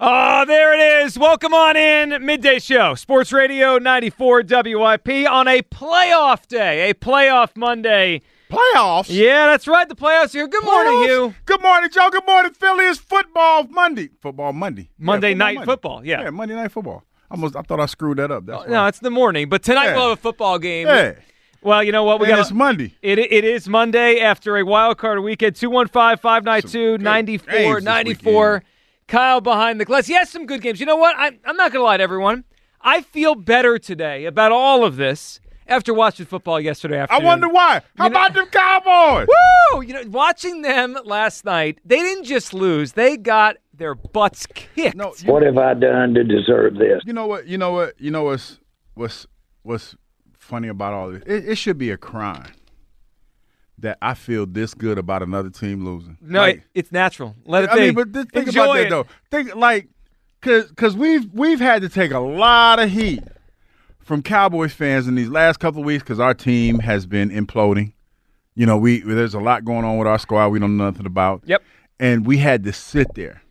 Oh, there it is. Welcome on in. Midday Show, Sports Radio 94 WIP on a playoff day, a playoff Monday. Playoffs? Yeah, that's right. The playoffs here. Good morning, Playoffs? Hugh. Good morning, Joe. Good morning, Philly. It's football Monday. Football Monday. Monday Yeah, night Monday. football, yeah. Yeah, Monday night football. Almost, I thought I screwed that up. That's oh, No, it's the morning, but tonight Yeah. we'll have a football game. Yeah. Well, you know what? We and got it's Monday. It, it is Monday after a wild card weekend. 215 592 94 94. Weekend. Kyle behind the glass. Yes, some good games. You know what? I, I'm not going to lie to everyone. I feel better today about all of this after watching football yesterday afternoon. I wonder why. How You know- about them Cowboys? Woo! You know, watching them last night, they didn't just lose, they got their butts kicked. No, you, What have I done to deserve this? you know what? You know what? You know what's what's what's funny about all this? It, it should be a crime that I feel this good about another team losing. no, Like, it- it's natural. Let it I be. mean, but think Enjoy about that it. though. Think like, cause, cause we've we've had to take a lot of heat from Cowboys fans in these last couple of weeks because our team has been imploding. You know, we there's a lot going on with our squad we don't know nothing about. Yep. And we had to sit there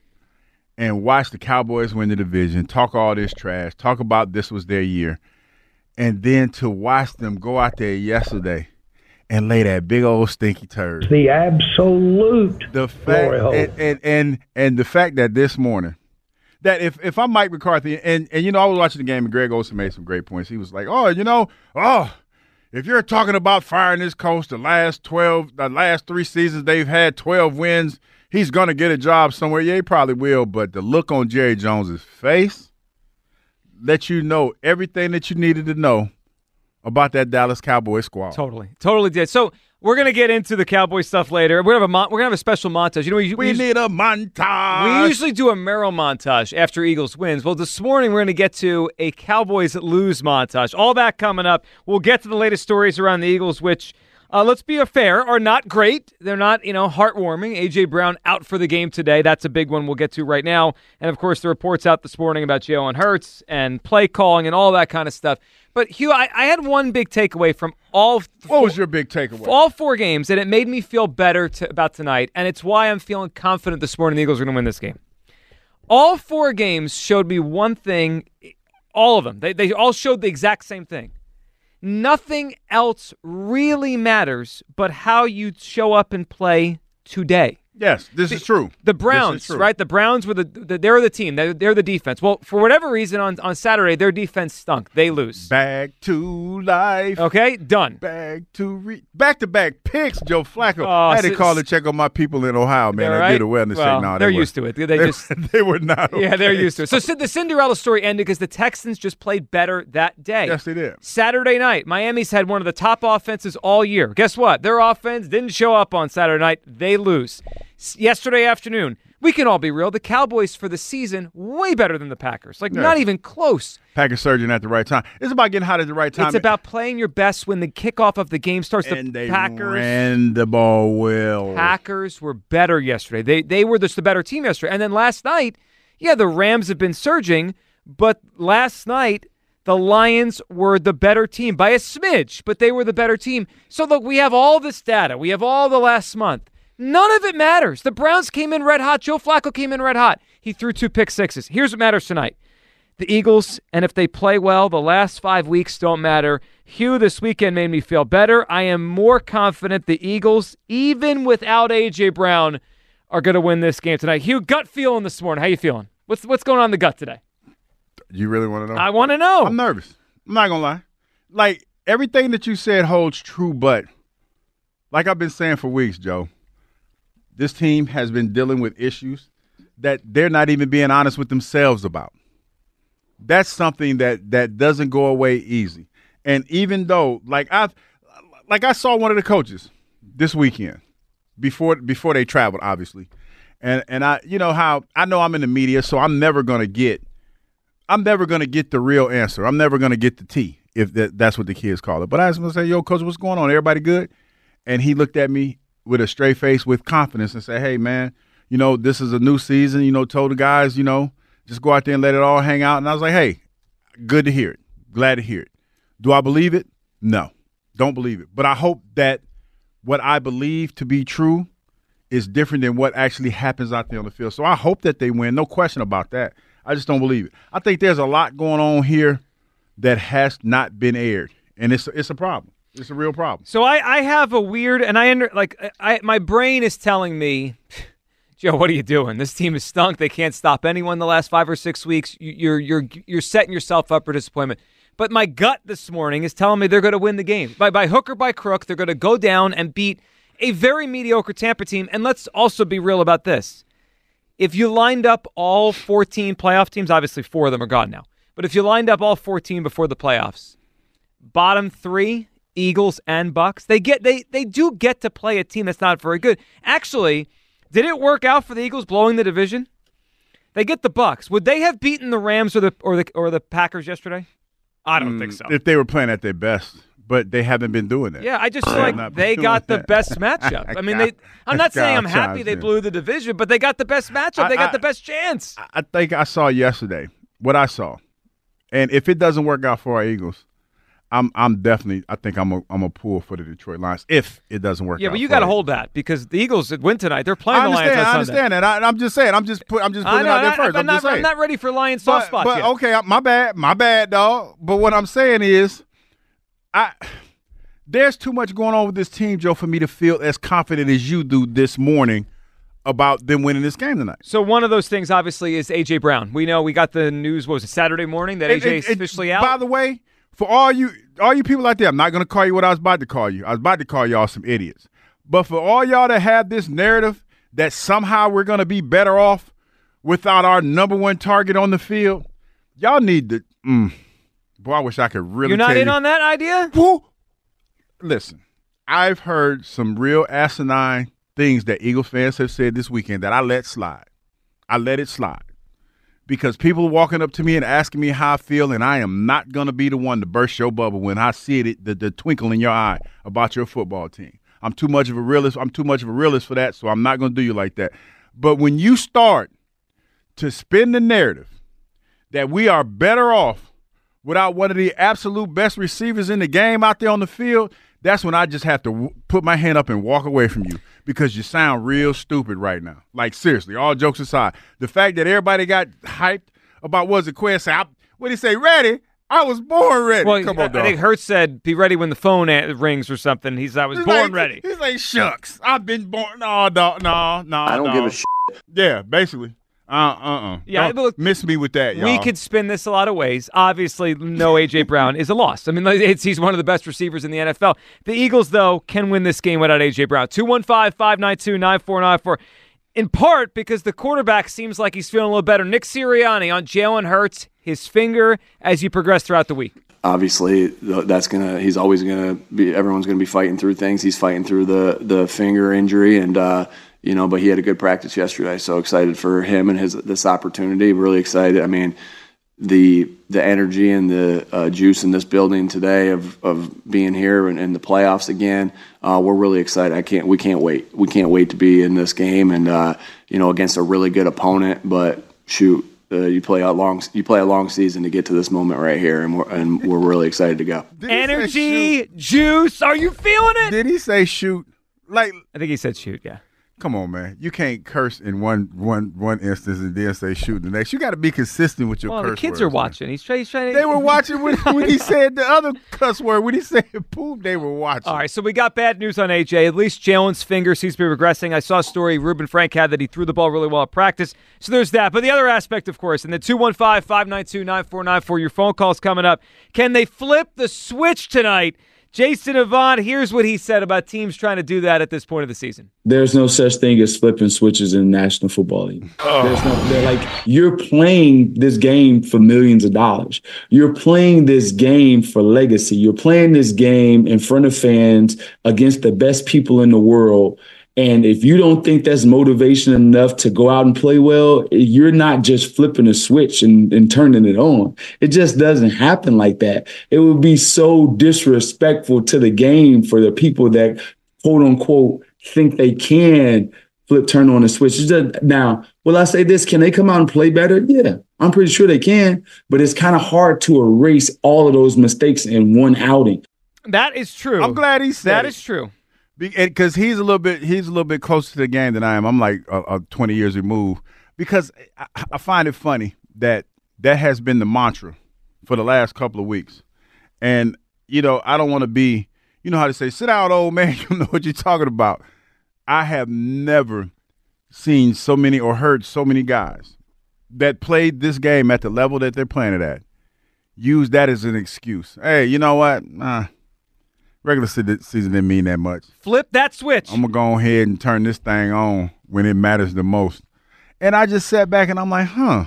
and watch the Cowboys win the division, talk all this trash, talk about this was their year, and then to watch them go out there yesterday and lay that big old stinky turd The absolute the fact and, and and and the fact that this morning that if if I'm Mike McCarthy and and you know I was watching the game and Greg Olsen made some great points. He was like, "Oh, you know, oh, if you're talking about firing this coach, the last 12 the last 3 seasons they've had 12 wins, he's going to get a job somewhere. Yeah, he probably will, but the look on Jerry Jones's face let you know everything that you needed to know about that Dallas Cowboys squad. Totally, totally did. So we're gonna get into the Cowboy stuff later. We're gonna have a mon- we're gonna have a special montage. You know, we, We we, need a montage. we usually do a Merrill montage after Eagles wins. Well, this morning we're gonna get to a Cowboys lose montage. All that coming up. We'll get to the latest stories around the Eagles, which. Uh, let's be fair, are not great. They're not, you know, heartwarming. AJ Brown out for the game today. That's a big one we'll get to right now. And of course, the reports out this morning about Jalen Hurts and play calling and all that kind of stuff. But Hugh, I, I had one big takeaway from all. What was your big takeaway? all four games, and it made me feel better to, about tonight, and it's why I'm feeling confident this morning the Eagles are going to win this game. All four games showed me one thing, all of them. They, they all showed the exact same thing. Nothing else really matters but how you show up and play today. Yes, this is true. The Browns, true. right? The Browns were the, the they're the team. They're, they're the defense. Well, for whatever reason on, on Saturday, their defense stunk. They lose. Back to life. Okay, done. Back to re- back to back picks, Joe Flacco. Oh, I had to call to check on my people in Ohio, man. They're I did right. a wellness Well. No, they're they used to it. They They, just- they were not. Yeah, they're used to it. So Sid- the Cinderella story ended because the Texans just played better that day. Yes, they did. Saturday night, Miami's had one of the top offenses all year. Guess what? Their offense didn't show up on Saturday night. They lose. Yesterday afternoon, we can all be real. The Cowboys for the season way better than the Packers. Like Yeah. not even close. Packers surgeon at the right time. It's about getting hot at the right time. It's about playing your best when the kickoff of the game starts. and the they Packers ran the ball well. Packers were better yesterday. They they were just the better team yesterday. And then last night, yeah, the Rams have been surging, but last night the Lions were the better team by a smidge, but they were the better team. So look, we have all this data. We have all the last month. None of it matters. The Browns came in red hot. Joe Flacco came in red hot. He threw two pick sixes. Here's what matters tonight. The Eagles, and if they play well, the last five weeks don't matter. Hugh, this weekend made me feel better. I am more confident the Eagles, even without A.J. Brown, are going to win this game tonight. Hugh, gut feeling this morning. How you feeling? What's what's going on in the gut today? You really want to know? I want to know. I'm nervous. I'm not gonna lie. Like everything that you said holds true, but like I've been saying for weeks, Joe, this team has been dealing with issues that they're not even being honest with themselves about. That's something that that doesn't go away easy. And even though, like I, like I saw one of the coaches this weekend before before they traveled, obviously, and and I you know how I know I'm in the media, so I'm never gonna get I'm never gonna get the real answer. I'm never gonna get the T if that, that's what the kids call it. But I was gonna say, "Yo, coach, what's going on? Everybody good?" And he looked at me with a straight face, with confidence, and say, "Hey, man, you know this is a new season. You know, told the guys, you know, just go out there and let it all hang out." And I was like, "Hey, good to hear it. Glad to hear it. Do I believe it? No, don't believe it. But I hope that what I believe to be true is different than what actually happens out there on the field. So I hope that they win. No question about that. I just don't believe it. I think there's a lot going on here that has not been aired, and it's it's a problem. It's a real problem. So I, I have a weird, and I under like I my brain is telling me, Joe, what are you doing? This team is stunk. They can't stop anyone the last five or six weeks. You- You're you're you're setting yourself up for disappointment. But my gut this morning is telling me they're going to win the game by by hook or by crook. They're going to go down and beat a very mediocre Tampa team. And let's also be real about this. If you lined up all 14 playoff teams, obviously four of them are gone now. But if you lined up all 14 before the playoffs, bottom three, Eagles and Bucks, they get they they do get to play a team that's not very good. Actually, did it work out for the Eagles blowing the division? They get the Bucks. Would they have beaten the Rams or the or the or the Packers yesterday? I don't think so. Mm, if they were playing at their best, but they haven't been doing that. Yeah, I just feel like they got the that. best matchup. I mean, they. I'm not saying I'm happy they blew the division, but they got the best matchup. They I- got I- the best chance. I think I saw yesterday what I saw, and if it doesn't work out for our Eagles, I'm I'm definitely I think I'm a I'm a pull for the Detroit Lions if it doesn't work. Yeah, but you got to hold that because the Eagles win tonight. They're playing the Lions I understand that. I, I'm just saying. I'm just put. I'm just putting know. it out there I, first. am I'm not. I'm not ready for Lions soft but, spots but yet. okay, my bad, my bad, dog. But what I'm saying is, I there's too much going on with this team, Joe, for me to feel as confident as you do this morning about them winning this game tonight. So one of those things, obviously, is AJ Brown. We know we got the news. What was it Saturday morning that AJ is and- and officially out? By the way, for all you all you people out there, I'm not going to call you what I was about to call you. I was about to call y'all some idiots. But for all y'all that have this narrative that somehow we're going to be better off without our number one target on the field, y'all need to. Mm, boy, I wish I could really. You're not in you. on that idea? Who? Listen, I've heard some real asinine things that Eagles fans have said this weekend that I let slide. I let it slide because people are walking up to me and asking me how I feel, and I am not going to be the one to burst your bubble when I see it, the, the twinkle in your eye about your football team. I'm too much of a realist. I'm too much of a realist for that, so I'm not going to do you like that. But when you start to spin the narrative that we are better off without one of the absolute best receivers in the game out there on the field, that's when I just have to w- put my hand up and walk away from you because you sound real stupid right now. Like seriously, all jokes aside, the fact that everybody got hyped about was it Quez say, what did he say? Ready? I was born ready. Well, Come I- on, dog. I think Hurts said, "Be ready when the phone a- rings" or something. He's, "I was He's born like- ready." He's like shucks. I've been born. No, no, no, no. I don't give a shit. Yeah, basically. Uh, uh, uh. Yeah, Don't look, miss me with that, y'all. We could spin this a lot of ways. Obviously, no AJ Brown is a loss. I mean, it's, he's one of the best receivers in the NFL. The Eagles, though, can win this game without AJ Brown. 215 592 9494. In part because the quarterback seems like he's feeling a little better. Nick Sirianni on Jalen Hurts, his finger as you progress throughout the week. Obviously, that's gonna. He's always gonna be. Everyone's gonna be fighting through things. He's fighting through the the finger injury, and uh, you know, but he had a good practice yesterday. So excited for him and his this opportunity. Really excited. I mean, the the energy and the uh, juice in this building today of, of being here and in the playoffs again. Uh, we're really excited. I can't. We can't wait. We can't wait to be in this game and uh, you know against a really good opponent. But shoot, uh, you play a long you play a long season to get to this moment right here, and we're and we're really excited to go. Did he say shoot? Energy, juice. Are you feeling it? Did he say shoot? Like, I think he said shoot, yeah. Come on, man. You can't curse in one one one instance and then say shoot the next. You got to be consistent with your Well, curse the kids words, are man. watching. He's trying, he's trying to. They were watching when, when he said the other cuss word. When he said poop, they were watching. All right, so we got bad news on AJ. At least Jalen's finger seems to be regressing. I saw a story Reuben Frank had that he threw the ball really well at practice. So there's that. But the other aspect, of course, in the 215 592 9494, your phone call's coming up. Can they flip the switch tonight? Jason Avant, here's what he said about teams trying to do that at this point of the season. There's no such thing as flipping switches in the National Football League. Oh. There's no, they're like you're playing this game for millions of dollars. You're playing this game for legacy. You're playing this game in front of fans against the best people in the world. And if you don't think that's motivation enough to go out and play well, you're not just flipping a switch and, and turning it on. It just doesn't happen like that. It would be so disrespectful to the game for the people that quote unquote think they can flip turn on a switch. Just, now, will I say this? Can they come out and play better? Yeah, I'm pretty sure they can, but it's kind of hard to erase all of those mistakes in one outing. That is true. I'm glad he said That it. is true. Because he's a little bit he's a little bit closer to the game than I am. I'm like uh, uh, 20 years removed because I, I find it funny that that has been the mantra for the last couple of weeks, and you know I don't want to be you know how to say sit out old man you know what you're talking about. I have never seen so many or heard so many guys that played this game at the level that they're playing it at use that as an excuse. Hey, you know what? Nah, regular season didn't mean that much. Flip that switch. I'm gonna go ahead and turn this thing on when it matters the most. And I just sat back and I'm like, huh.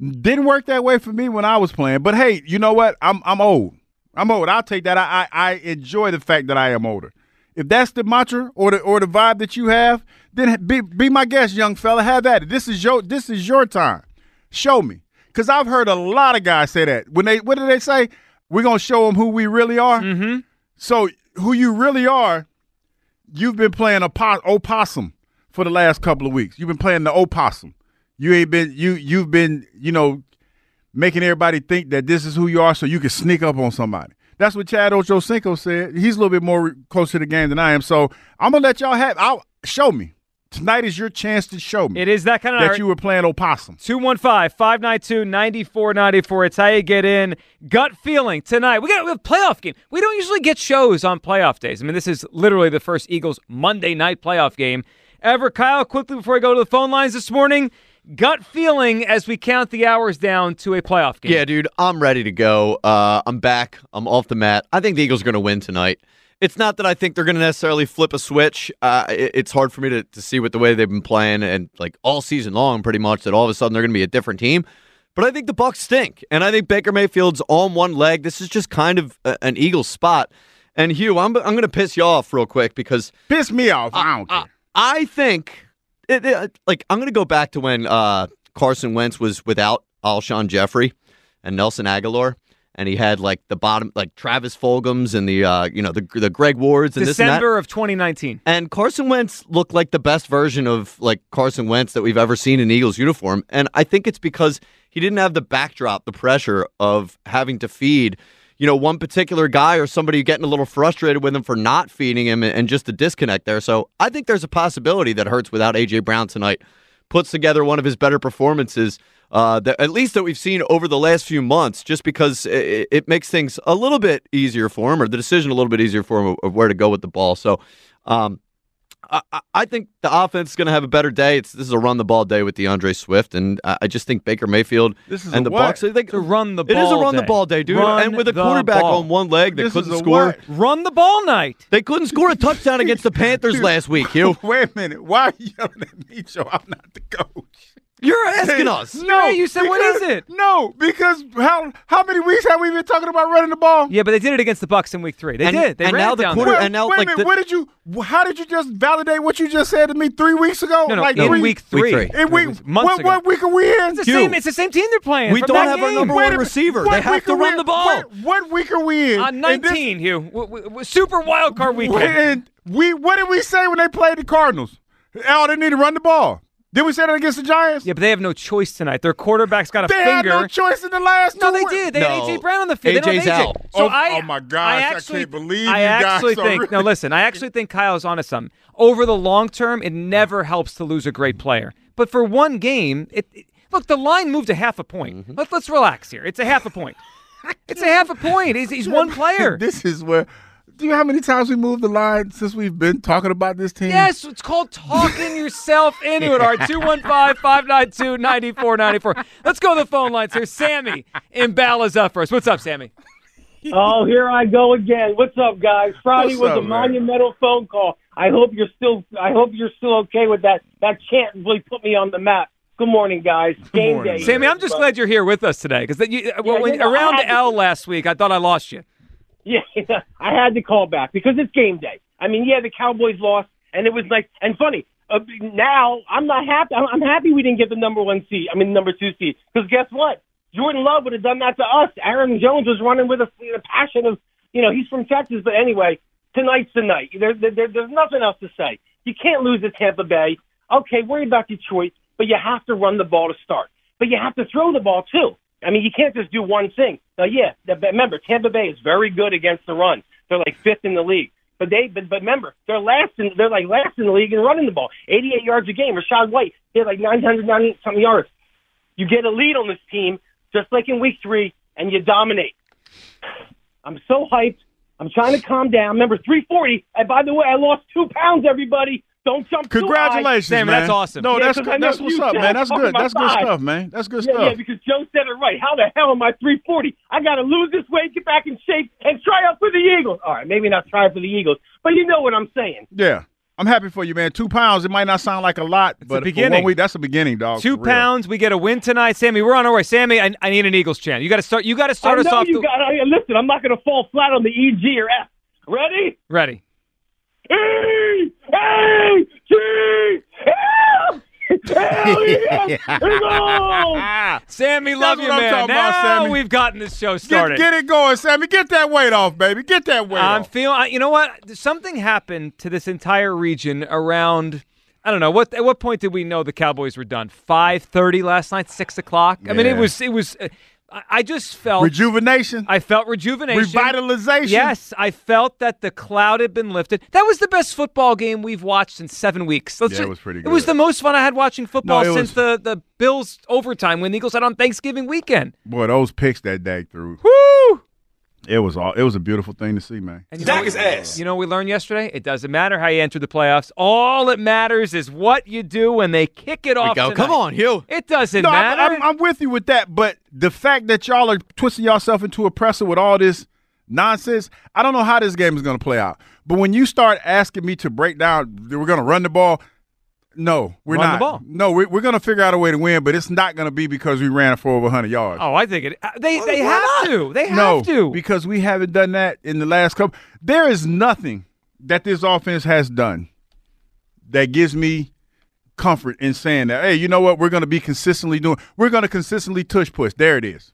Didn't work that way for me when I was playing. But hey, you know what? I'm I'm old. I'm old. I'll take that. I, I I enjoy the fact that I am older. If that's the mantra or the or the vibe that you have, then be be my guest, young fella. Have at it. This is your this is your time. Show me. Cause I've heard a lot of guys say that. When they what do they say? We're gonna show them who we really are. Mm-hmm. So who you really are, you've been playing a po- opossum for the last couple of weeks. You've been playing the opossum. You ain't been you you've been you know making everybody think that this is who you are, so you can sneak up on somebody. That's what Chad Ochocinco said. He's a little bit more close to the game than I am. So I'm gonna let y'all have. I'll show me. Tonight is your chance to show me It is that kind of that you were playing opossum. 215 592 9494. It's how you get in. Gut feeling tonight. We got we have a playoff game. We don't usually get shows on playoff days. I mean, this is literally the first Eagles Monday night playoff game ever. Kyle, quickly before I go to the phone lines this morning, gut feeling as we count the hours down to a playoff game. Yeah, dude, I'm ready to go. Uh, I'm back. I'm off the mat. I think the Eagles are going to win tonight. It's not that I think they're going to necessarily flip a switch. Uh, it- it's hard for me to, to see with the way they've been playing and like all season long, pretty much, that all of a sudden they're going to be a different team. But I think the Bucks stink, and I think Baker Mayfield's on one leg. This is just kind of a, an Eagles spot. And Hugh, I'm I'm going to piss you off real quick because Piss me off. I don't care. I think, it, it- like, I'm going to go back to when uh, Carson Wentz was without Alshon Jeffery and Nelson Agholor, and he had like the bottom, like Travis Fulghams and the, uh, you know, the the Greg Wards and. December of 2019. And Carson Wentz looked like the best version of like Carson Wentz that we've ever seen in Eagles uniform. And I think it's because he didn't have the backdrop, the pressure of having to feed, you know, one particular guy or somebody getting a little frustrated with him for not feeding him and, and just the disconnect there. So I think there's a possibility that Hurts without AJ Brown tonight puts together one of his better performances. Uh, that at least that we've seen over the last few months, just because it, it makes things a little bit easier for him, or the decision a little bit easier for him of, of where to go with the ball. So, um, I, I- think the offense is going to have a better day. It's this is a run the ball day with D'Andre Swift, and I, I just think Baker Mayfield This is and the what? Bucks. Think To run the It is a ball run the day. ball day, dude. Run and with a quarterback ball. on one leg that This couldn't score, what? Run the ball night. they couldn't score a touchdown against the Panthers last week. Hugh, Wait a minute. Why are you yelling at me, Joe? I'm not the coach. You're asking us. No, you said, what because- is it? No, because how how many weeks have we been talking about running the ball? Yeah, but they did it against the Bucks in week three. They And- did. They and ran now it the down quarter- there. Wait, and now, wait like, a minute. the- what did you? How did you just validate what you just said to me three weeks ago? No, no, like in three, week three. three. In week, months what, ago. what week are we in? It's the same. It's the same team they're playing. we from don't that have our game. number Wait one minute. receiver. What They have week to are we run in? the ball. What, what week are we in? on And this- 19, Hugh. W- w- w- super wild card weekend. And we what did we say when they played the Cardinals? Oh, they need to run the ball. Did we say that against the Giants? Yeah, but they have no choice tonight. Their quarterback's got a They had finger. no choice in the last No, two they did. They had AJ Brown on the field. They don't have AJ's AJ. out. So Oh, I, oh my gosh, I actually, can't believe I you guys actually think. really- No, listen. I actually think Kyle's onto something. Over the long term, it never helps to lose a great player. But for one game, it, it- look. The line moved a half a point. Mm-hmm. Let, let's relax here. It's a half a point. It's a half a point. He's, he's one player. this is where. Do you know how many times we moved the line since we've been talking about this team? Yes, it's called talking yourself into it. All right, 215 592 9494. Let's go to the phone lines here. Sammy in Bala's up first. What's up, Sammy? oh, here I go again. What's up, guys? Friday What's was up, a man? monumental phone call. I hope you're still. I hope you're still okay with that. That chant really put me on the map. Good morning, guys. Game morning, day. Sammy, I'm just glad you're here with us today because you, uh, well, you know, around had to- L last week, I thought I lost you. Yeah, I had to call back because it's game day. I mean, yeah, the Cowboys lost, and it was like, and funny. Uh, now I'm not happy. I'm, happy we didn't get the number one seed. I mean, number two seed. Because guess what? Jordan Love would have done that to us. Aaron Jones was running with a, a passion of, you know, he's from Texas. But anyway, tonight's the night. There, there, there, there's nothing else to say. You can't lose to Tampa Bay. Okay, worry about Detroit, but you have to run the ball to start. But you have to throw the ball too. I mean, you can't just do one thing. Now, yeah, remember, Tampa Bay is very good against the run. They're like fifth in the league. But they, but, but remember, they're last in, they're like last in the league in running the ball. 88 yards a game. Rachaad White, he had like 990 something yards. You get a lead on this team, just like in week three, and you dominate. I'm so hyped. I'm trying to calm down. Remember, 340. And by the way, I lost two pounds, everybody. Don't jump too high. Congratulations, Sammy, man. that's awesome. No, Yeah, that's 'cause I good. That's what's up, man. That's good. That's good size. stuff, man. That's good Yeah, stuff. yeah, because Joe said it right. How the hell am I 340? I got to lose this weight, get back in shape, and try out for the Eagles. All right, maybe not try for the Eagles, but you know what I'm saying. Yeah. I'm happy for you, man. Two pounds. It might not sound like a lot, but for beginning. one week, that's a beginning, dog. Two pounds. We get a win tonight, Sammy. We're on our way. Sammy, I, I need an Eagles chant. You got to start. You got to start I us know off. you the- got. I, listen, I'm not going to fall flat on the E, G, or F. Ready? Ready. E. Yeah! Sammy, love That's you, I'm man. about, now Sammy. we've gotten this show Get, started. get it going, Sammy. Get that weight off, baby. Get that weight off. I'm feeling. You know what? Something happened to this entire region around. I don't know what. At what point did we know the Cowboys were done? Five thirty last night, six o'clock. I mean, it was. It was. I- just felt. Rejuvenation, I felt rejuvenation. revitalization. Yes, I felt that the cloud had been lifted. That was the best football game we've watched in seven weeks. Let's Yeah, ju- it was pretty It was the most fun I had watching football No, since the, the Bills overtime when the Eagles had on Thanksgiving weekend. Boy, those picks that day through. Woo! It was all. It was a beautiful thing to see, man. And you know, what- You know what we learned yesterday? It doesn't matter how you enter the playoffs. All that matters is what you do when they kick it we off. go. tonight. Come on, Hugh. It doesn't No, I'm, matter. I'm, I'm with you with that, but the fact that y'all are twisting yourself into a presser with all this nonsense, I don't know how this game is going to play out. But when you start asking me to break down, that we're going to run the ball. No, we're Run the not. ball. No, we're, we're going to figure out a way to win, but it's not going to be because we ran for over 100 yards. oh, I think it. uh, They they have to. They have no, to. because we haven't done that in the last couple. There is nothing that this offense has done that gives me comfort in saying that. Hey, you know what? We're going to be consistently doing. We're going to consistently tush push. There it is.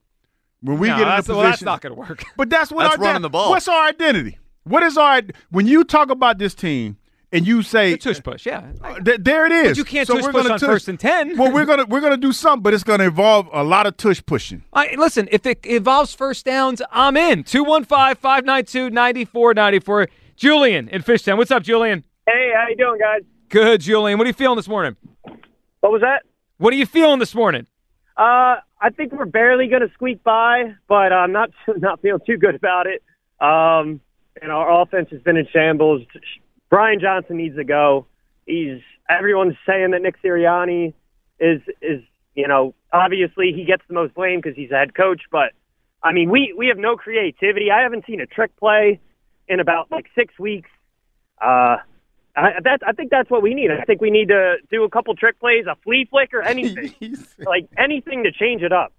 When we No, get in a that's, position, well, that's not going to work. but that's what That's our running the ball. What's our identity? What is our when you talk about this team and you say The tush push, yeah. Th- there it is. But you can't so tush we're push gonna on first and 10. well, we're gonna we're gonna do something, but it's gonna involve a lot of tush pushing. I, listen, if it involves first downs, I'm in. 215 592 9494. Julian in Fishtown. What's up, Julian? Hey, how you doing, guys? Good, Julian. What are you feeling this morning? What was that? What are you feeling this morning? Uh, I think we're barely going to squeak by, but I'm not not feeling too good about it. Um, and our offense has been in shambles. Brian Johnson needs to go. He's everyone's saying that Nick Sirianni is is you know obviously he gets the most blame because he's the head coach, but I mean we we have no creativity. I haven't seen a trick play in about like six weeks. Uh, I, that, I think that's what we need. I think we need to do a couple trick plays, a flea flick, or anything like anything to change it up.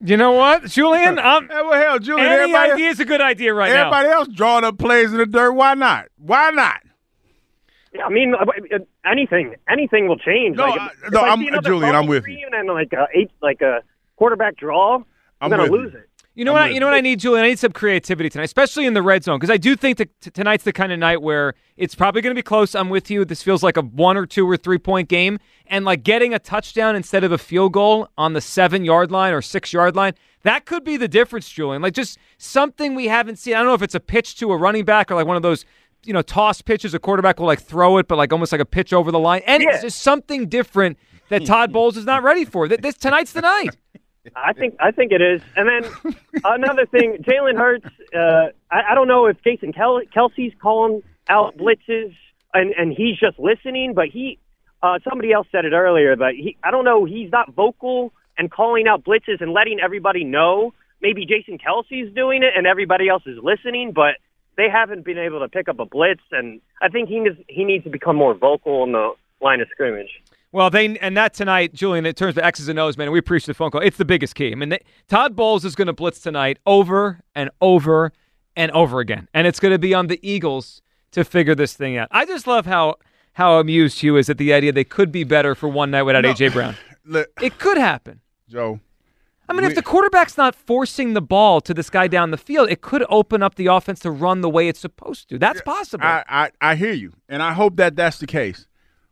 You know what, Julian? I'm, Hey, well, hell, Julian, any idea is a good idea right now. everybody else drawing up plays in the dirt. Why not? Why not? I mean, uh, uh, anything, anything will change. No, like, I- no, I I'm- Julian, I'm with you. screen And like a eight, like a quarterback draw, I'm, I'm gonna lose you. it. You know I'm what? I, you know what I need, Julian. I need some creativity tonight, especially in the red zone, because I do think that t- tonight's the kind of night where it's probably going to be close. I'm with you. This feels like a one or two or three point game, and like getting a touchdown instead of a field goal on the seven yard line or six yard line. That could be the difference, Julian. Like just something we haven't seen. I don't know if it's a pitch to a running back or like one of those, you know, toss pitches. A quarterback will like throw it, but like almost like a pitch over the line. And it's just something different that Todd Bowles is not ready for. Th- This tonight's the night. I think I think it is. And then another thing, Jalen Hurts. Uh, I, I don't know if Jason Kel- Kelce's calling out blitzes and and he's just listening, but he. Uh, somebody else said it earlier, but he. I don't know. He's not vocal and calling out blitzes and letting everybody know. maybe Jason Kelce's doing it and everybody else is listening, but they haven't been able to pick up a blitz. And I think he needs he needs to become more vocal in the line of scrimmage. Well, they and that tonight, Julian. In terms of X's and O's, man, we appreciate the phone call. It's the biggest key. I mean, they, Todd Bowles is going to blitz tonight over and over and over again, and it's going to be on the Eagles to figure this thing out. I just love how how amused Hugh is at the idea they could be better for one night without No. AJ Brown. Look, It could happen. Joe. I mean, We- if the quarterback's not forcing the ball to this guy down the field, it could open up the offense to run the way it's supposed to. That's possible. I, I, I hear you, and I hope that that's the case.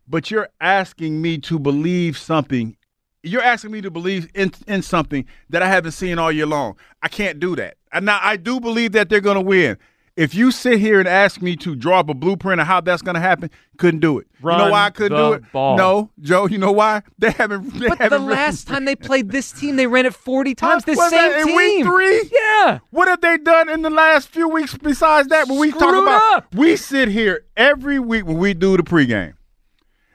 But you're asking me to believe something. You're asking me to believe in in something that I haven't seen all year long. I can't do that. And now I do believe that they're going to win. If you sit here and ask me to draw up a blueprint of how that's going to happen, couldn't do it. you know why I couldn't the do it? ball. No, Joe. You know why? They haven't. They but the haven't really- last time they played this team, they ran it 40 times. The same that in team. week three? Yeah. What have they done in the last few weeks besides that? When we talk about, up. we sit here every week when we do the pregame,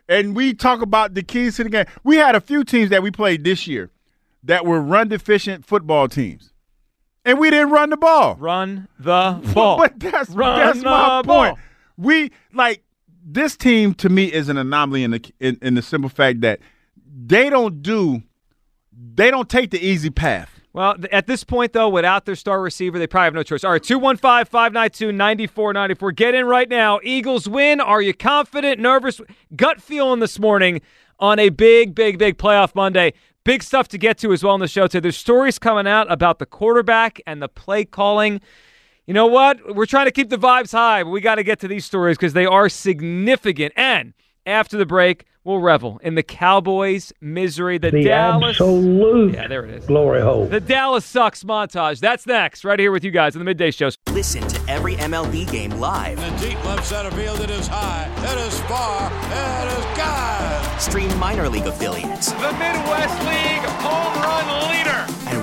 and we talk about the keys to the game. We had a few teams that we played this year that were run deficient football teams, and we didn't run the ball. Run the ball. But that's Run that's my the point. We like this team to me is an anomaly in the in, in the simple fact that they don't do they don't take the easy path. Well, at this point, though, without their star receiver, they probably have no choice. All right, 215 592 9494. Get in right now. Eagles win. Are you confident, nervous, gut feeling this morning on a big, big, big playoff Monday? Big stuff to get to as well on the show today. There's stories coming out about the quarterback and the play calling. You know what? We're trying to keep the vibes high, but we got to get to these stories because they are significant. And after the break, we'll revel in the Cowboys' misery. The, The Dallas. absolute Yeah, there it is. glory hole. The Dallas Sucks montage. That's next, right here with you guys in the midday show. Listen to every MLB game live. In the deep left center field, it is high, it is far, it is God. Stream minor league affiliates The Midwest League home run leader.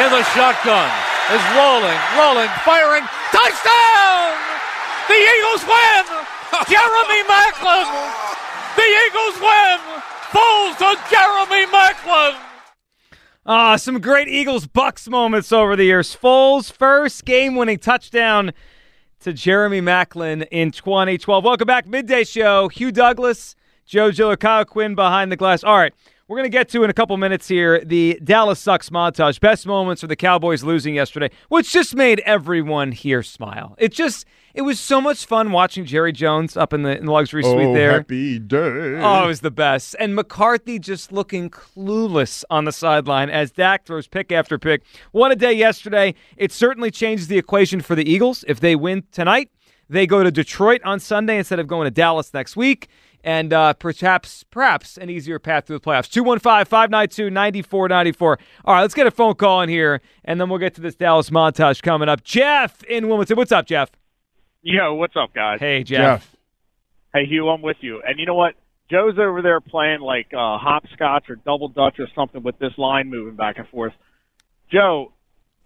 in the shotgun is rolling, rolling, firing. Touchdown! The Eagles win! Jeremy Maclin! The Eagles win! Foles to Jeremy Maclin! Ah, some great Eagles Bucks moments over the years. Foles' first game winning touchdown to Jeremy Maclin in 2012. Welcome back, midday show. Hugh Douglas, Joe Giglio, Kyle Quinn behind the glass. All right, we're going to get to in a couple minutes here the Dallas Sucks montage. Best moments for the Cowboys losing yesterday, which just made everyone here smile. It just, it was so much fun watching Jerry Jones up in the, in the luxury suite oh, there. happy day! Oh, it was the best. And McCarthy just looking clueless on the sideline as Dak throws pick after pick. What a day yesterday. It certainly changes the equation for the Eagles. If they win tonight, they go to Detroit on Sunday instead of going to Dallas next week. And uh, perhaps, perhaps an easier path to the playoffs. 215 592 9494. All right, let's get a phone call in here, and then we'll get to this Dallas montage coming up. Jeff in Wilmington. What's up, Jeff? Yo, what's up, guys? Hey, Jeff. Hey, Hugh, I'm with you. And you know what? Joe's over there playing like uh, hopscotch or double dutch or something with this line moving back and forth. Joe,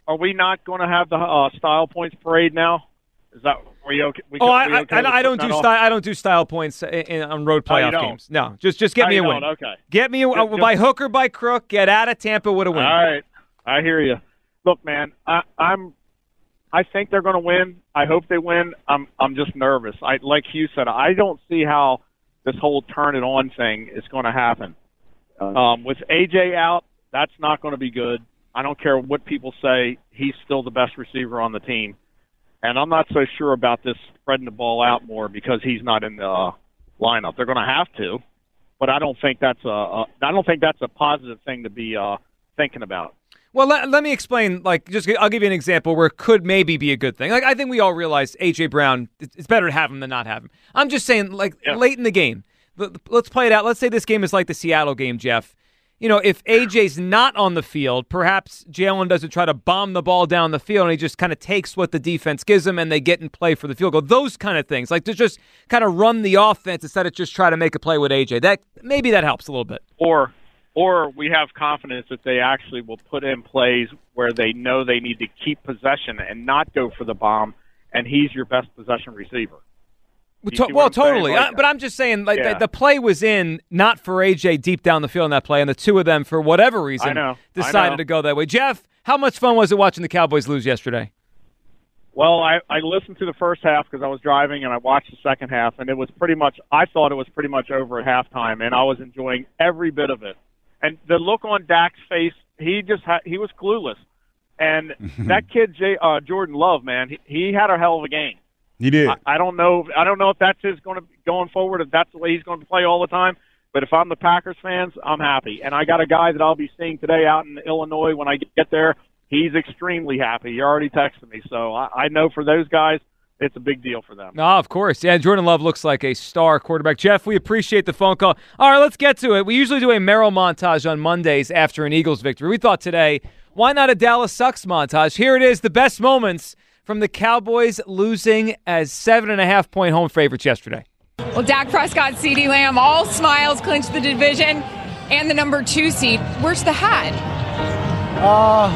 are we not going to have the uh, style points parade now? Is that were you okay? We, Oh, we I, okay I, with I don't do style. I don't do style points in, in, on road Oh, playoff don't? games. No, just just get Oh, me a win. don't? Okay. Get me a, Just- just- by hook or by crook. Get out of Tampa with a win. All right, I hear you. Look, man, I, I'm. I think they're going to win. I hope they win. I'm. I'm just nervous. I like Hugh said. I don't see how this whole turn it on thing is going to happen. Um, with AJ out, that's not going to be good. I don't care what people say. He's still the best receiver on the team, and I'm not so sure about this spreading the ball out more because he's not in the lineup. They're going to have to, but I don't think that's a, a. I don't think that's a positive thing to be uh, thinking about. Well, let, let me explain. Like, just I'll give you an example where it could maybe be a good thing. Like, I think we all realize AJ Brown. It's it's better to have him than not have him. I'm just saying, like, late in the game, let's play it out. Let's say this game is like the Seattle game, Jeff. You know, if AJ's not on the field, perhaps Jalen doesn't try to bomb the ball down the field and he just kind of takes what the defense gives him and they get in play for the field goal. Those kind of things. Like to just kind of run the offense instead of just try to make a play with AJ. That maybe that helps a little bit. Or or we have confidence that they actually will put in plays where they know they need to keep possession and not go for the bomb, and he's your best possession receiver. To- well, totally. Like, Uh, but I'm just saying, like Yeah. the, the play was in not for AJ deep down the field in that play, and the two of them, for whatever reason, I know. I decided to go that way. Jeff, how much fun was it watching the Cowboys lose yesterday? Well, I, I listened to the first half because I was driving, and I watched the second half, and it was pretty much. I thought it was pretty much over at halftime, and I was enjoying every bit of it. And the look on Dak's face, he just had, he was clueless. And that kid, Jay, uh, Jordan Love, man, he, he had a hell of a game. He did. I, I don't know. I don't know if that's his going to going forward. If that's the way he's going to play all the time. But if I'm the Packers fans, I'm happy. And I got a guy that I'll be seeing today out in Illinois when I get there. He's extremely happy. He already texted me, so I, I know for those guys, it's a big deal for them. No, of course. Yeah, Jordan Love looks like a star quarterback. Jeff, we appreciate the phone call. All right, let's get to it. We usually do a Merrill montage on Mondays after an Eagles victory. We thought today, why not a Dallas Sucks montage? Here it is, the best moments from the Cowboys losing as seven and a half point home favorites yesterday. Well, Dak Prescott, CeeDee Lamb, all smiles clinched the division and the number two seed. Where's the hat? Uh,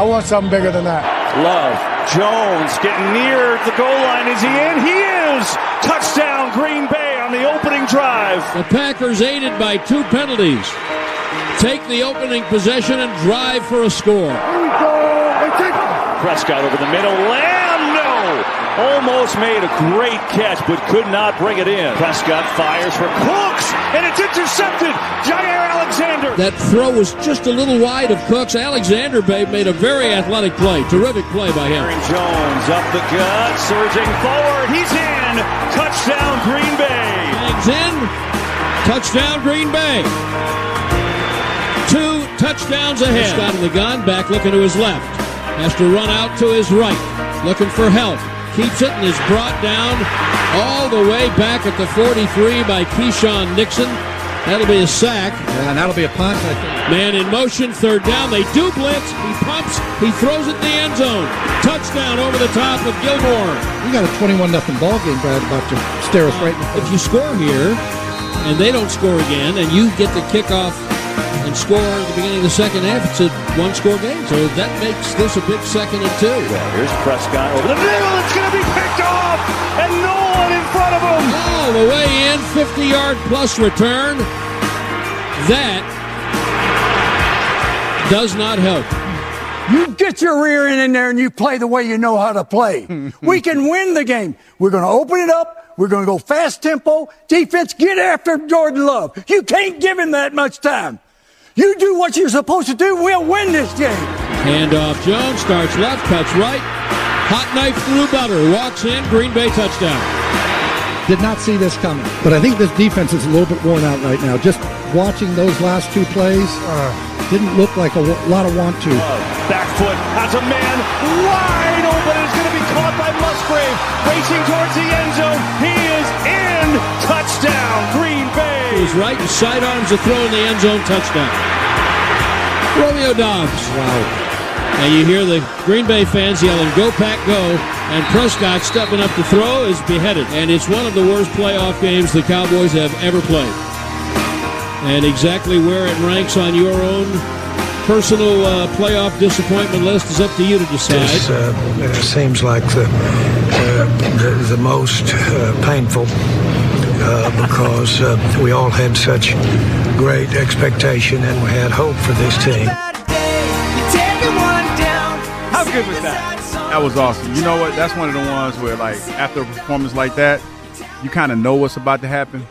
I want something bigger than that. Love. Jones getting near the goal line. Is he in? He is! Touchdown, Green Bay on the opening drive. The Packers, aided by two penalties, take the opening possession and drive for a score. Prescott over the middle. Lamb, no! Almost made a great catch, but could not bring it in. Prescott fires for Cooks, and it's intercepted. Jaire Alexander. That throw was just a little wide of Cooks. Alexander Babe made a very athletic play. Terrific play by him. Aaron Jones up the gut, surging forward. He's in. Touchdown, Green Bay. Hangs in. Touchdown, Green Bay. Two touchdowns ahead. Scott in the gun, back looking to his left. Has to run out to his right, looking for help. Keeps it and is brought down all the way back at the 43 by Keisean Nixon. That'll be a sack. And that'll be a punt, I think. Man in motion, third down. They do blitz. He pumps. He throws it in the end zone. Touchdown over the top of Gilmore. You got a 21 nothing ball game, Brad, about to stare us right in the face. If you score here and they don't score again and you get the kickoff and score at the beginning of the second half, it's a one score game. So that makes this a big second and two. Here's Prescott over the middle. It's going to be picked off, and no one in front of him. All the way in, 50 yard plus return. That does not help. You get your rear end in there and you play the way you know how to play. we can win the game. We're going to open it up. We're going to go fast tempo. Defense, get after Jordan Love. You can't give him that much time. You do what you're supposed to do. We'll win this game. Handoff Jones starts left, cuts right. Hot knife through butter. Walks in. Green Bay touchdown. Did not see this coming. But I think this defense is a little bit worn out right now. Just watching those last two plays, uh, didn't look like a w- lot of want to. Back foot has a man wide open. It's going to be caught by Musgrave. Racing towards the end zone. He is in. Touchdown, Green Bay. To his right and sidearms a throw in the end zone touchdown. Romeo Doubs. Wow. And you hear the Green Bay fans yelling, Go Pack, go. And Prescott stepping up to throw is beheaded. And it's one of the worst playoff games the Cowboys have ever played. And exactly where it ranks on your own personal uh, playoff disappointment list is up to you to decide. This uh, seems like the, uh, the, the most uh, painful because uh, we all had such great expectation and we had hope for this team. How good was that? That was awesome. You know what? That's one of the ones where, like, after a performance like that, you kind of know what's about to happen,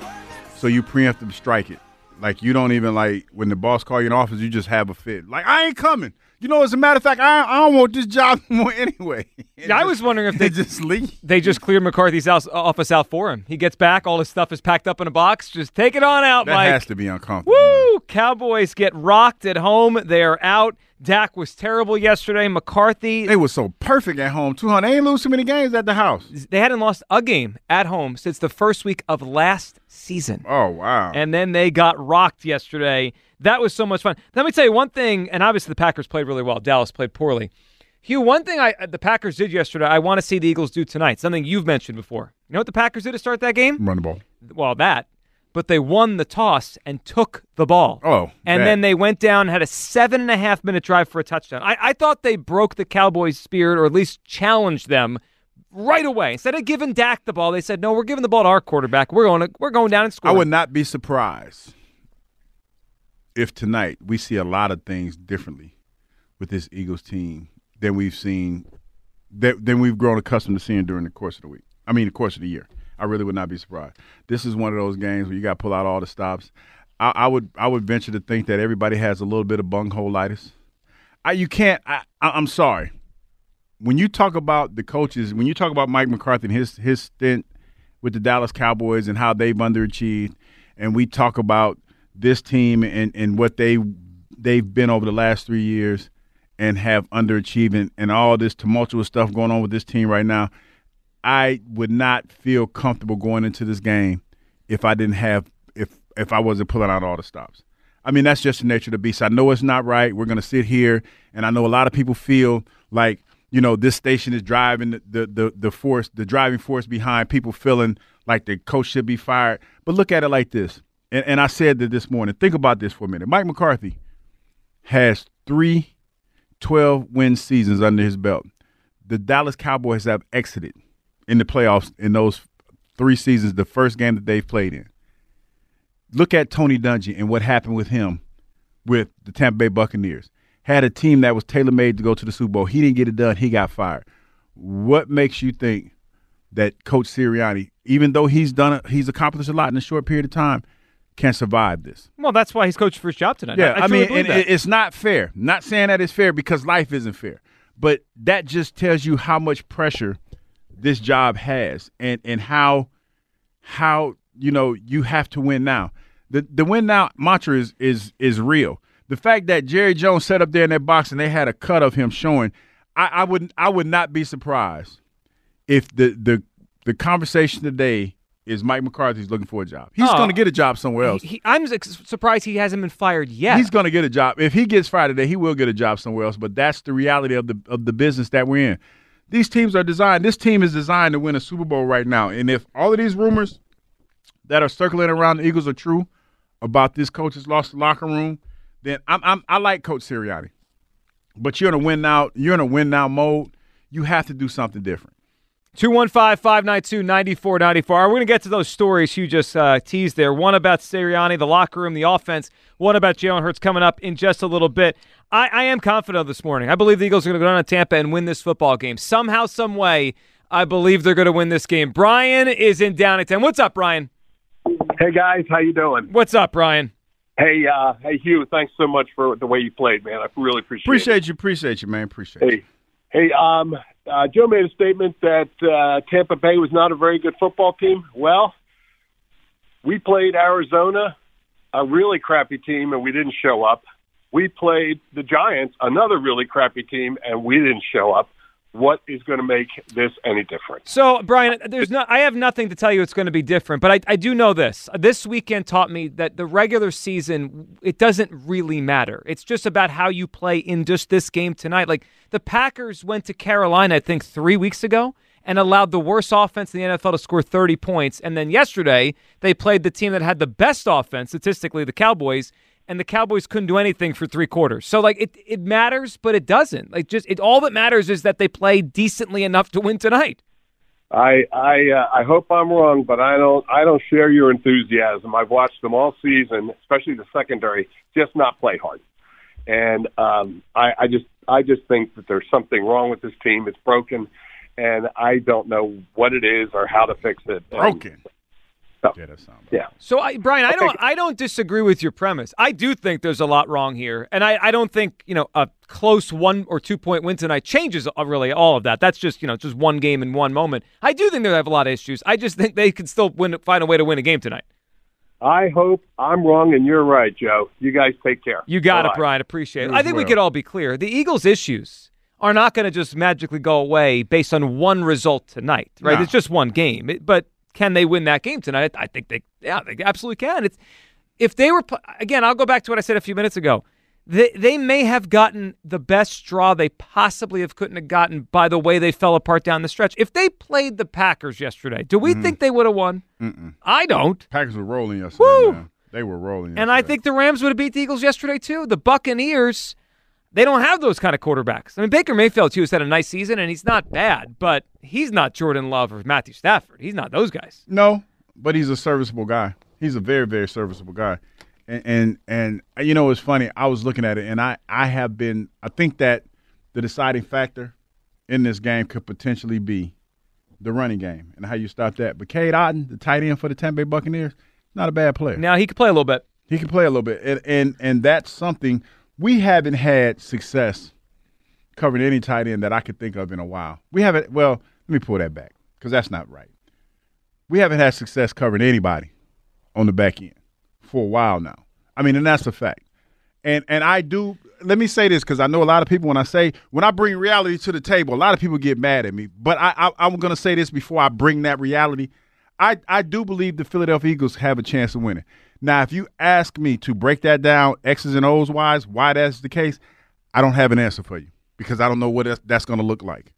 so you preemptive strike it. Like, you don't even like when the boss call you in office, you just have a fit. Like, I ain't coming. You know, as a matter of fact, I, I don't want this job more anyway. Yeah, I was wondering if they just leave. They just cleared McCarthy's house, uh, office out for him. He gets back, all his stuff is packed up in a box. Just take it on out, That Mike. has to be uncomfortable. Woo! Cowboys get rocked at home. They're out. Dak was terrible yesterday. McCarthy. They were so perfect at home too. Huh? They ain't lose too many games at the house. They hadn't lost a game at home since the first week of last season. Oh wow! And then they got rocked yesterday. That was so much fun. Let me tell you one thing, and obviously the Packers played really well. Dallas played poorly. Hugh, one thing I uh, the Packers did yesterday, I want to see the Eagles do tonight. Something you've mentioned before. You know what the Packers did to start that game? Run the ball. Well, that. But they won the toss and took the ball. Oh, and that. then they went down, had a seven and a half minute drive for a touchdown. I, I thought they broke the Cowboys' spirit, or at least challenged them right away. Instead of giving Dak the ball, they said, "No, we're giving the ball to our quarterback. We're going to, we're going down and score. I would not be surprised if tonight we see a lot of things differently with this Eagles team than we've seen that than we've grown accustomed to seeing during the course of the week. I mean, the course of the year. I really would not be surprised. This is one of those games where you got to pull out all the stops. I, I, would I would venture to think that everybody has a little bit of bungholitis. I you can't. I, I, I'm sorry. When you talk about the coaches, when you talk about Mike McCarthy and his his stint with the Dallas Cowboys and how they've underachieved, and we talk about this team and, and what they they've been over the last three years and have underachieved and, and all this tumultuous stuff going on with this team right now. I would not feel comfortable going into this game if I didn't have if if I wasn't pulling out all the stops. I mean, that's just the nature of the beast. I know it's not right. We're going to sit here, and I know a lot of people feel like you know this station is driving the, the the the force, the driving force behind people feeling like the coach should be fired. But look at it like this, and, and I said that this morning. Think about this for a minute. Mike McCarthy has three 12 win seasons under his belt. The Dallas Cowboys have exited in the playoffs in those three seasons, the first game that they've played in. Look at Tony Dungy and what happened with him with the Tampa Bay Buccaneers. Had a team that was tailor made to go to the Super Bowl. He didn't get it done. He got fired. What makes you think that Coach Sirianni, even though he's done, a, he's accomplished a lot in a short period of time, can survive this? Well, that's why he's coaching for his job tonight. Yeah, I, I, I, mean, truly and believe that. it's not fair. Not saying that it's fair because life isn't fair, but that just tells you how much pressure this job has, and and how how you know you have to win now. The the win now mantra is is is real. The fact that Jerry Jones sat up there in that box and they had a cut of him showing, I, I would I would not be surprised if the the the conversation today is Mike McCarthy's looking for a job. He's Oh. going to get a job somewhere else. He- he- I'm surprised he hasn't been fired yet. He's going to get a job. If he gets fired today, he will get a job somewhere else. But that's the reality of the of the business that we're in. These teams are designed. This team is designed to win a Super Bowl right now. And if all of these rumors that are circulating around the Eagles are true about this coach has lost the locker room, then I'm, I'm I like Coach Sirianni. But you're in a win now. You're in a win now mode. You have to do something different. 215 592 9494. We're going to get to those stories you just uh, teased there. One about Sirianni, the locker room, the offense. One about Jalen Hurts coming up in just a little bit. I, I am confident this morning. I believe the Eagles are going to go down to Tampa and win this football game. Somehow, some way, I believe they're going to win this game. Brian is in Downingtown. What's up, Brian? Hey guys, how you doing? What's up, Brian? Hey, uh, hey Hugh, thanks so much for the way you played, man. I really appreciate, it. Appreciate you. Appreciate you, man. Appreciate you. Hey, um, uh, Joe made a statement that uh, Tampa Bay was not a very good football team. Well, we played Arizona, a really crappy team, and we didn't show up. We played the Giants, another really crappy team, and we didn't show up. What is going to make this any different? So, Brian, there's no. I have nothing to tell you. It's going to be different, but I, I do know this. This weekend taught me that the regular season it doesn't really matter. It's just about how you play in just this game tonight. Like the Packers went to Carolina, I think three weeks ago, and allowed the worst offense in the NFL to score 30 points. And then yesterday they played the team that had the best offense statistically, the Cowboys, and the Cowboys couldn't do anything for three quarters. So like it it matters, but it doesn't. Like just it all that matters is that they play decently enough to win tonight. I I uh, I hope I'm wrong, but I don't I don't share your enthusiasm. I've watched them all season, especially the secondary, just not play hard. And um, I, I just I just think that there's something wrong with this team. It's broken, and I don't know what it is or how to fix it. And Broken. Yeah, yeah. So, I, Brian, I don't, I don't disagree with your premise. I do think there's a lot wrong here, and I, I don't think you know a close one or two point win tonight changes really all of that. That's just you know just one game in one moment. I do think they have a lot of issues. I just think they can still win, find a way to win a game tonight. I hope I'm wrong and you're right, Joe. You guys take care. You got it, Bye-bye. Brian. Appreciate it. I think we could all be clear. The Eagles' issues are not going to just magically go away based on one result tonight, right? No. It's just one game. It- but can they win that game tonight? I think they, yeah, they absolutely can. It's if they were again. I'll go back to what I said a few minutes ago. They they may have gotten the best straw they possibly have couldn't have gotten by the way they fell apart down the stretch. If they played the Packers yesterday, do we Mhm. think they would have won? Mm-mm. I don't. Packers were rolling yesterday. They were rolling. And I think the Rams would have beat the Eagles yesterday too. The Buccaneers, they don't have those kind of quarterbacks. I mean, Baker Mayfield too has had a nice season, and he's not bad, but he's not Jordan Love or Matthew Stafford. He's not those guys. No, but he's a serviceable guy. He's a very, very serviceable guy. And and, and you know, it's funny. I was looking at it, and I I have been. I think that the deciding factor in this game could potentially be the running game and how you stop that. But Cade Otton, the tight end for the Tampa Bay Buccaneers, not a bad player. Now he could play a little bit. He can play a little bit, and and and that's something we haven't had success covering any tight end that I could think of in a while. We haven't. Well, let me pull that back because that's not right. We haven't had success covering anybody on the back end for a while now. I mean, and that's a fact. And and I do. Let me say this because I know a lot of people when I say when I bring reality to the table, a lot of people get mad at me. But I, I I'm going to say this before I bring that reality. I I do believe the Philadelphia Eagles have a chance of winning. Now, if you ask me to break that down X's and O's wise, why that's the case, I don't have an answer for you because I don't know what that's- going to look like.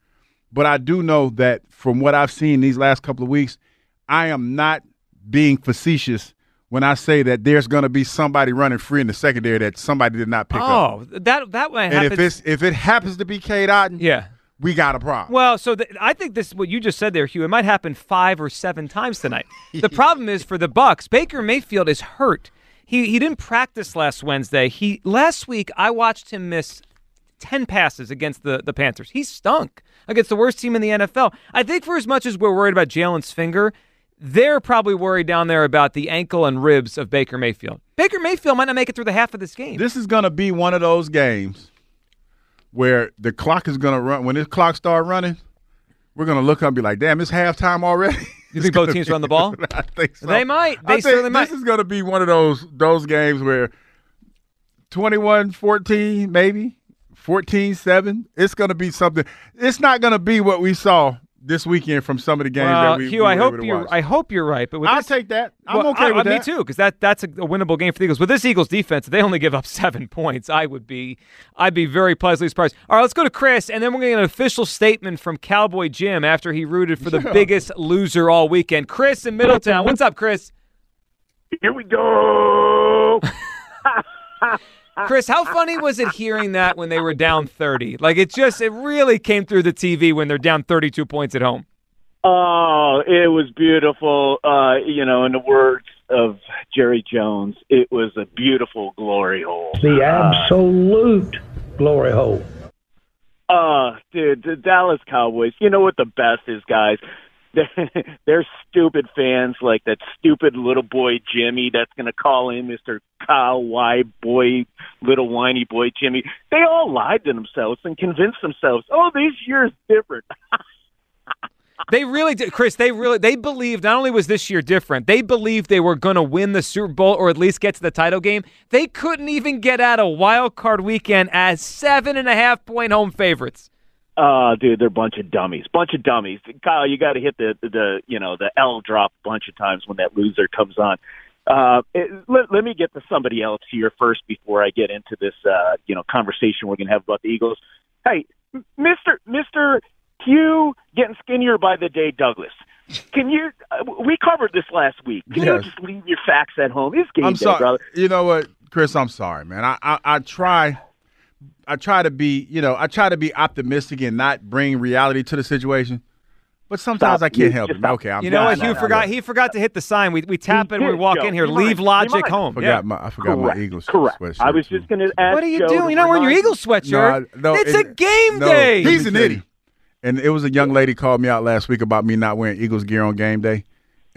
But I do know that from what I've seen these last couple of weeks, I am not being facetious when I say that there's going to be somebody running free in the secondary that somebody did not pick up. Oh, that that way And happens. if it's if it happens to be Cade Otton, yeah, we got a problem. Well, so th- I think this what you just said there, Hugh. It might happen five or seven times tonight. the problem is for the Bucks, Baker Mayfield is hurt. He he didn't practice last Wednesday. He last week I watched him miss ten passes against the the Panthers. He stunk against the worst team in the NFL. I think for as much as we're worried about Jalen's finger, they're probably worried down there about the ankle and ribs of Baker Mayfield. Baker Mayfield might not make it through the half of this game. This is going to be one of those games where the clock is going to run. When this clock start running, we're going to look up and be like, "Damn, it's halftime already." You think both teams are on the ball? I think so. They might. They I think certainly might. This is going to be one of those those games where 21-14 maybe 14-7. It's going to be something. It's not going to be what we saw this weekend from some of the games Well, that we, Hugh, we I hope able to you're. watch. I hope you're right, but with I'll this, take that. I'm Well, okay I- with uh, I- that. Me too, because that that's a, a winnable game for the Eagles. With this Eagles defense, they only give up seven points. I would be, I'd be very pleasantly surprised. All right, let's go to Chris, and then we're going to get an official statement from Cowboy Jim after he rooted for the biggest loser all weekend. Chris in Middletown, what's up, Chris? Here we go. Chris, how funny was it hearing that when they were down thirty? Like it just, it really came through the TV when they're down thirty-two points at home. Oh, it was beautiful. Uh, you know, in the words of Jerry Jones, it was a beautiful glory hole. The absolute glory hole. Uh, dude, the Dallas Cowboys. You know what the best is, guys? They're, they're stupid fans like that stupid little boy Jimmy that's going to call in Mr. Kyle Y boy, little whiny boy Jimmy. They all lied to themselves and convinced themselves, oh, this year's different. They really did, Chris. They really they believed not only was this year different, they believed they were going to win the Super Bowl or at least get to the title game. They couldn't even get out a wild card weekend as seven and a half point home favorites. Uh, dude, they're a bunch of dummies. Bunch of dummies. Kyle, you got to hit the, the you know the L drop a bunch of times when that loser comes on. Uh, it, let, let me get to somebody else here first before I get into this uh, you know conversation we're gonna have about the Eagles. Hey, Mister Mister Hugh, getting skinnier by the day, Douglas. Can you? Uh, we covered this last week. Can you Yes. just leave your facts at home? It's game I'm day, sorry. brother. You know what, Chris? I'm sorry, man. I, I I try, I try to be, you know, I try to be optimistic and not bring reality to the situation. But sometimes Stop. I can't You help it. stop. Okay, I'm You know what? sorry. Hugh forgot. He forgot to hit the sign. We we tap it and we walk Joe. in here. He Leave might. Logic might. home. Forgot Yeah. my I forgot my Correct. Eagles Correct. sweatshirt. I was just gonna ask. What are you Joe doing? You're not wearing your remind Eagles sweatshirt. No, I- no, it's a game no, day. He's an tell idiot. And it was a young lady called me out last week about me not wearing Eagles gear on game day.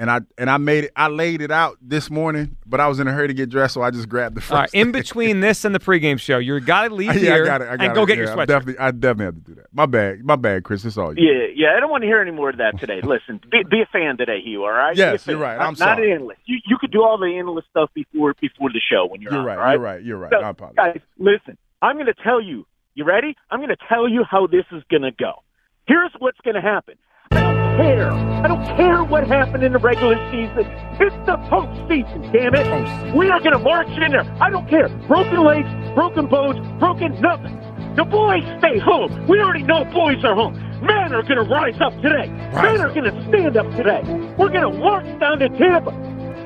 And I and I made it I laid it out this morning, but I was in a hurry to get dressed, so I just grabbed the first. All right, in between this and the pregame show, you got to leave yeah, here I got it. I got and go it. get yeah, your I'm. Definitely, I definitely have to do that. My bad, my bad, Chris. It's all you. Yeah, yeah. I don't want to hear any more of that today. Listen, be, be a fan today, Hugh. All right? Yes, you're right. I'm not, sorry. Not an analyst. You you could do all the analyst stuff before before the show when you're, You're on. right. all right. You're right. You're right. So, I apologize. guys, listen. I'm going to tell you. You ready? I'm going to tell you how this is going to go. Here's what's going to happen. Care. I don't care what happened in the regular season. It's the postseason, damn it. We are going to march in there. I don't care. Broken legs, broken bones, broken nothing. The boys stay home. We already know boys are home. Men are going to rise up today. Men are going to stand up today. We're going to march down to Tampa.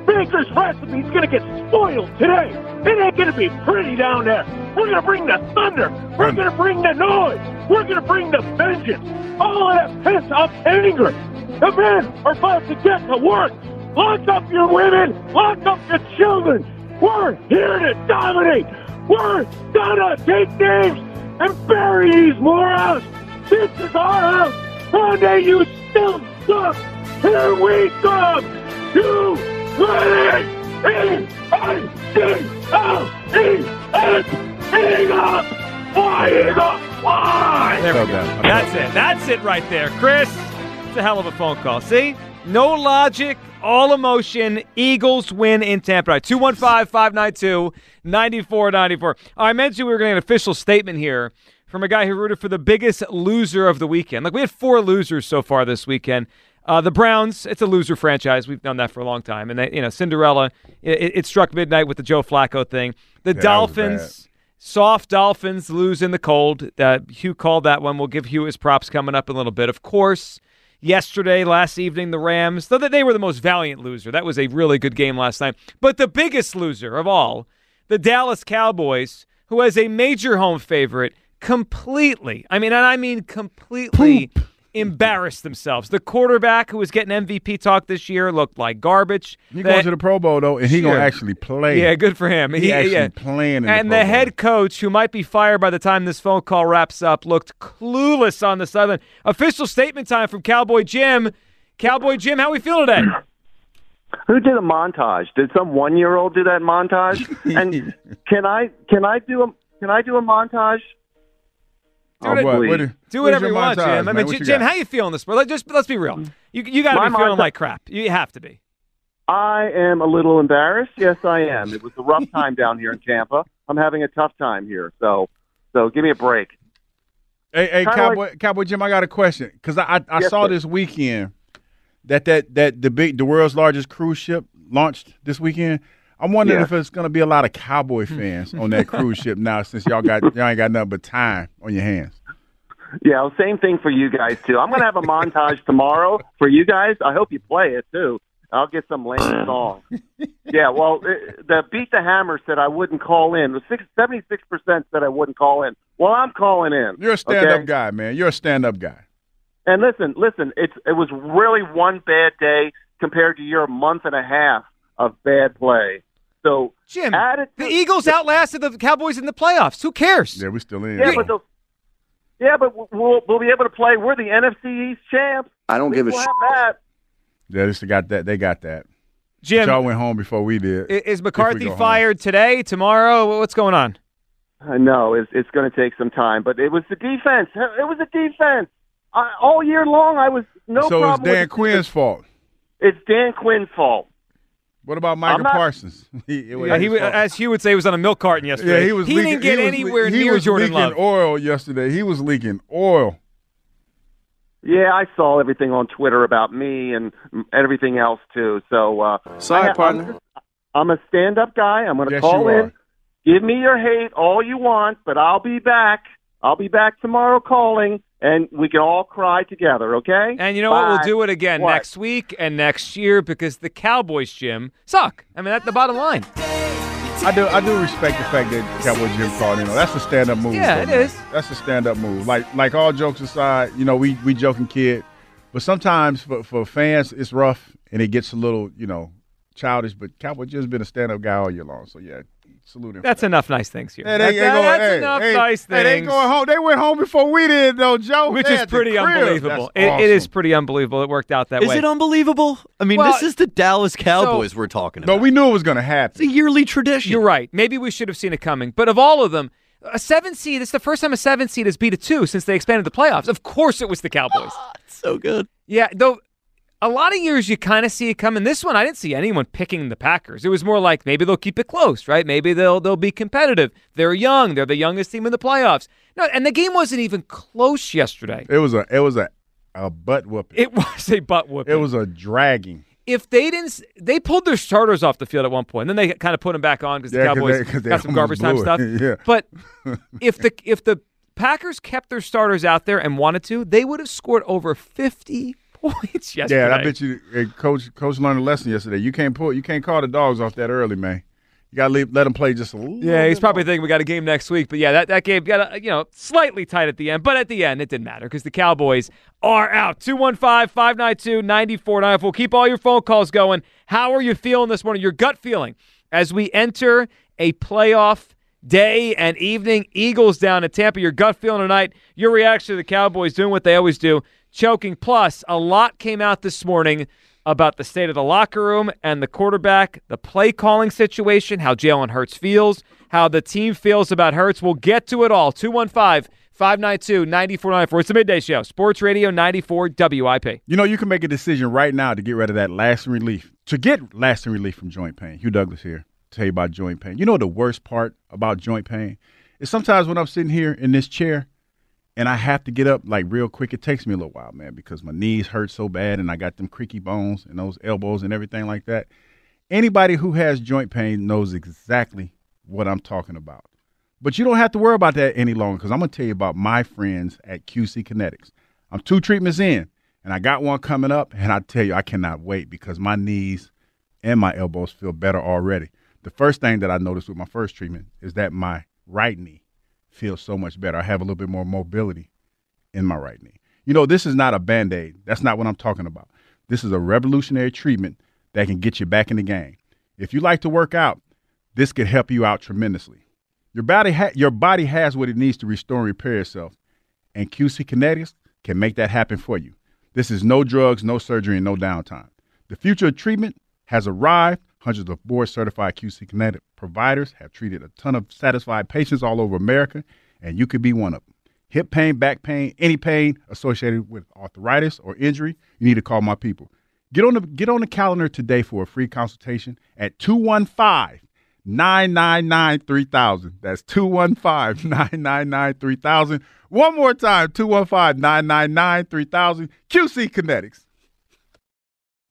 Baker's recipe's going to get spoiled today. It ain't going to be pretty down there. We're going to bring the thunder. We're going to bring the noise. We're going to bring the vengeance. All of that pent up anger. The men are about to get to work. Lock up your women. Lock up your children. We're here to dominate. We're gonna take names and bury these morons. This is our house. Sunday, you still suck. Here we come. You ready? Eagle! Fly, Eagle! Fly! There we go. That's it. That's it right there, Chris. It's a hell of a phone call. See? No logic, all emotion. Eagles win in Tampa. 215 592 9494. I mentioned we were getting an official statement here from a guy who rooted for the biggest loser of the weekend. Like, we had four losers so far this weekend. Uh, the Browns, it's a loser franchise. We've done that for a long time. And, they, you know, Cinderella, it, it struck midnight with the Joe Flacco thing. The Yeah, Dolphins, soft Dolphins lose in the cold. Uh, Hugh called that one. We'll give Hugh his props coming up in a little bit. Of course, yesterday, last evening, the Rams, though they were the most valiant loser. That was a really good game last night. But the biggest loser of all, the Dallas Cowboys, who has a major home favorite, completely, I mean, and I mean completely embarrassed themselves. The quarterback who was getting MVP talk this year looked like garbage. He The- going to the Pro Bowl though, and he Sure. gonna actually play. Yeah, good for him. He, actually yeah. playing. In and the, the, Pro Bowl. head coach, who might be fired by the time this phone call wraps up, looked clueless on the sideline. Official statement time from Cowboy Jim. Cowboy Jim, how we feeling today? Who did a montage? Did some one year old do that montage? and can I can I do a can I do a montage? Do it- please. do whatever you want, Jim. I mean, What J- you Jim, got? how you feeling this? Let just let's be real. Mm. You you got to be feeling monta- like crap. You have to be. I am a little embarrassed. Yes, I am. It was a rough time down here in Tampa. I'm having a tough time here. So so give me a break. Hey, hey, Kinda Cowboy, Cowboy Jim, I got a question because I I, I Yes, saw sir. this weekend that that that the big the world's largest cruise ship launched this weekend. I'm wondering Yeah. if it's going to be a lot of Cowboy fans on that cruise ship now since y'all got y'all ain't got nothing but time on your hands. Yeah, well, same thing for you guys too. I'm gonna have a montage tomorrow for you guys. I hope you play it too. I'll get some lame song. Yeah, well, uh, the beat the hammer said I wouldn't call in. The six seventy six percent said I wouldn't call in. Well, I'm calling in. You're a stand up okay? guy, man. You're a stand up guy. And listen, listen, it's it was really one bad day compared to your month and a half of bad play. So Jim, add it the Eagles outlasted the Cowboys in the playoffs. Who cares? Yeah, we're still in. Yeah, but the, yeah, but we'll we'll be able to play. We're the NFC East champs. I don't give a We'll shit. that. Yeah, they still got that. They got that. Jim- y'all went home before we did. Is McCarthy go home. fired today, tomorrow? What's going on? I know it's it's going to take some time, but it was the defense. It was the defense. I, all year long, I was no so it's problem. with Dan the Quinn's fault. It's Dan Quinn's fault. What about Michael not- Parsons? he, it Yeah, he, his as Hugh would say, he was on a milk carton yesterday. Yeah, he was. He leaking, didn't get he was anywhere he near was Jordan leaking Love. oil yesterday. He was leaking oil. Yeah, I saw everything on Twitter about me and everything else too. So, uh, Sorry, I, partner. I'm, I'm a stand-up guy. I'm going to Yes, call in. are. Give me your hate all you want, but I'll be back. I'll be back tomorrow calling, and we can all cry together. Okay? And you know what? We'll do it again What? next week and next year because the Cowboys, Jim, suck. I mean, that's the bottom line. I do. I do respect the fact that Cowboy Jim called in. That's a stand up move. Yeah, though, it man. is. That's a stand up move. Like like all jokes aside, you know, we we joking kid, but sometimes for for fans it's rough and it gets a little you know childish. But Cowboy Jim's been a stand up guy all year long. So yeah, salute him. That's enough nice things here. Hey, That- they that- going, that's hey, enough hey, nice hey, they things. going home. They went home before we did, though, Joe. which They is pretty unbelievable. That's It- it is pretty unbelievable. It worked out that Is way. Is it unbelievable? I mean, Well, this is the Dallas Cowboys we're talking about. No, we knew it was going to happen. It's a yearly tradition. You're right. Maybe we should have seen it coming. But of all of them, a seven seed, it's the first time a seven seed has beat a two since they expanded the playoffs. Of course it was the Cowboys. so good. Yeah, though a lot of years you kind of see it coming. This one I didn't see anyone picking the Packers. It was more like maybe they'll keep it close, right? Maybe they'll they'll be competitive. They're young. They're the youngest team in the playoffs. No, and the game wasn't even close yesterday. It was a it was a a butt whooping. It was a butt whooping. It was a dragging. If they didn't, they pulled their starters off the field at one point, and then they kind of put them back on because the Yeah, 'cause Cowboys they- 'cause they got some garbage time blew stuff. Yeah. But if the if the Packers kept their starters out there and wanted to, they would have scored over points yesterday. Yeah, I bet you, eh, coach. Coach learned a lesson yesterday. You can't pull. You can't call the dogs off that early, man. You gotta leave, let them play just a little. Yeah, he's probably thinking we got a game next week. But yeah, that, that game got, a, you know, slightly tight at the end. But at the end, it didn't matter because the Cowboys are out. 215 592 9495. We'll keep all your phone calls going. How are you feeling this morning? Your gut feeling as we enter a playoff day and evening. Eagles down at Tampa. Your gut feeling tonight. Your reaction to the Cowboys doing what they always do, choking. Plus, a lot came out this morning about the state of the locker room and the quarterback, the play calling situation, how Jalen Hurts feels, how the team feels about Hurts. We'll get to it all. 215 592 9494. It's the midday show. Sports Radio 94 WIP. You know, you can make a decision right now to get rid of that lasting relief. To get lasting relief from joint pain. Hugh Douglas here. Tell you about joint pain. You know the worst part about joint pain is sometimes when I'm sitting here in this chair and I have to get up like real quick, it takes me a little while, man, because my knees hurt so bad and I got them creaky bones and those elbows and everything like that. Anybody who has joint pain knows exactly what I'm talking about. But you don't have to worry about that any longer because I'm going to tell you about my friends at QC Kinetix. I'm two treatments in and I got one coming up, and I tell you, I cannot wait because my knees and my elbows feel better already. The first thing that I noticed with my first treatment is that my right knee feels so much better. I have a little bit more mobility in my right knee. You know, this is not a band aid. That's not what I'm talking about. This is a revolutionary treatment that can get you back in the game. If you like to work out, this could help you out tremendously. Your body, ha- your body has what it needs to restore and repair itself, and QC Kinetix can make that happen for you. This is no drugs, no surgery, and no downtime. The future of treatment has arrived. Hundreds of board certified QC Kinetic providers have treated a ton of satisfied patients all over America, and you could be one of them. Hip pain, back pain, any pain associated with arthritis or injury, you need to call my people. Get on the get on the calendar today for a free consultation at 215 999 3000. That's 215 999 3000. One more time 215 999 3000. QC Kinetix.